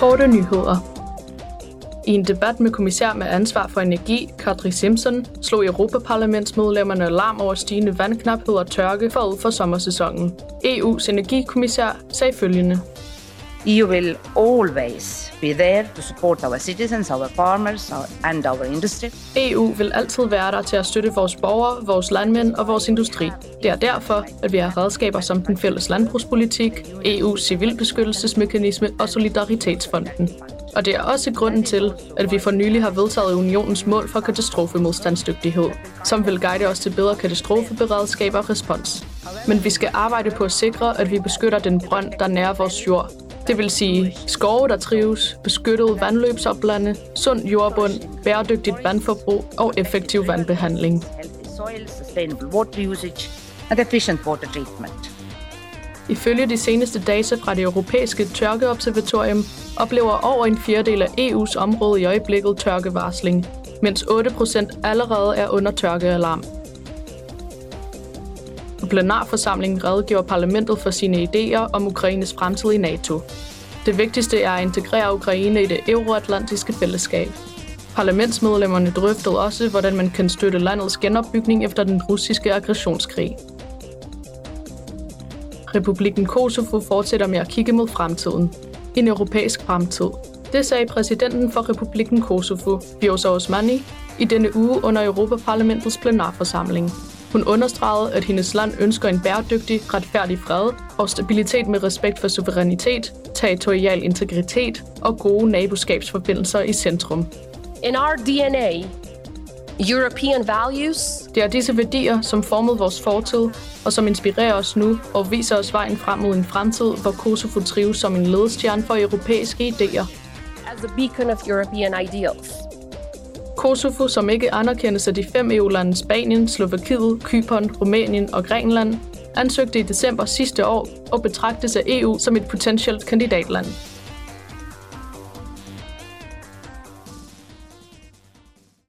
Korte nyheder. I en debat med kommissær med ansvar for energi, Kadri Simpson, slog Europaparlamentsmedlemmerne alarm over stigende vandknaphed og tørke forud for sommersæsonen. EU's energikommissær sagde følgende. EU will always be there to support our citizens, our farmers our, and our industry. EU vil altid være der til at støtte vores borgere, vores landmænd og vores industri. Det er derfor, at vi har redskaber som den fælles landbrugspolitik, EU's civilbeskyttelsesmekanisme og Solidaritetsfonden. Og det er også grunden til, at vi for nylig har vedtaget unionens mål for katastrofemodstandsdygtighed, som vil guide os til bedre katastrofeberedskab og respons. Men vi skal arbejde på at sikre, at vi beskytter den brønd, der nærer vores jord, det vil sige skove, der trives, beskyttede vandløbsoplande, sund jordbund, bæredygtigt vandforbrug og effektiv vandbehandling. And efficient water treatment. Ifølge de seneste data fra det europæiske tørkeobservatorium oplever over en fjerdedel af EU's område i øjeblikket tørkevarsling, mens 8% allerede er under tørkealarm. På plenarforsamlingen redegjorde parlamentet for sine idéer om Ukraines fremtid i NATO. Det vigtigste er at integrere Ukraine i det euroatlantiske fællesskab. Parlamentsmedlemmerne drøftede også, hvordan man kan støtte landets genopbygning efter den russiske aggressionskrig. Republikken Kosovo fortsætter med at kigge mod fremtiden. En europæisk fremtid. Det sagde præsidenten for Republikken Kosovo, Vjosa Osmani, i denne uge under Europaparlamentets plenarforsamling. Hun understregede, at hendes land ønsker en bæredygtig, retfærdig fred og stabilitet med respekt for suverænitet, territorial integritet og gode naboskabsforbindelser i centrum. In our DNA, European values Det er disse værdier, som formede vores fortid, og som inspirerer os nu og viser os vejen frem mod en fremtid, hvor Kosovo trives som en ledestjerne for europæiske idéer. as the beacon of European ideals. Kosovo, som ikke anerkendes af de fem EU-lande Spanien, Slovakiet, Kypern, Rumænien og Grækenland, ansøgte i december sidste år og betragtes af EU som et potentielt kandidatland.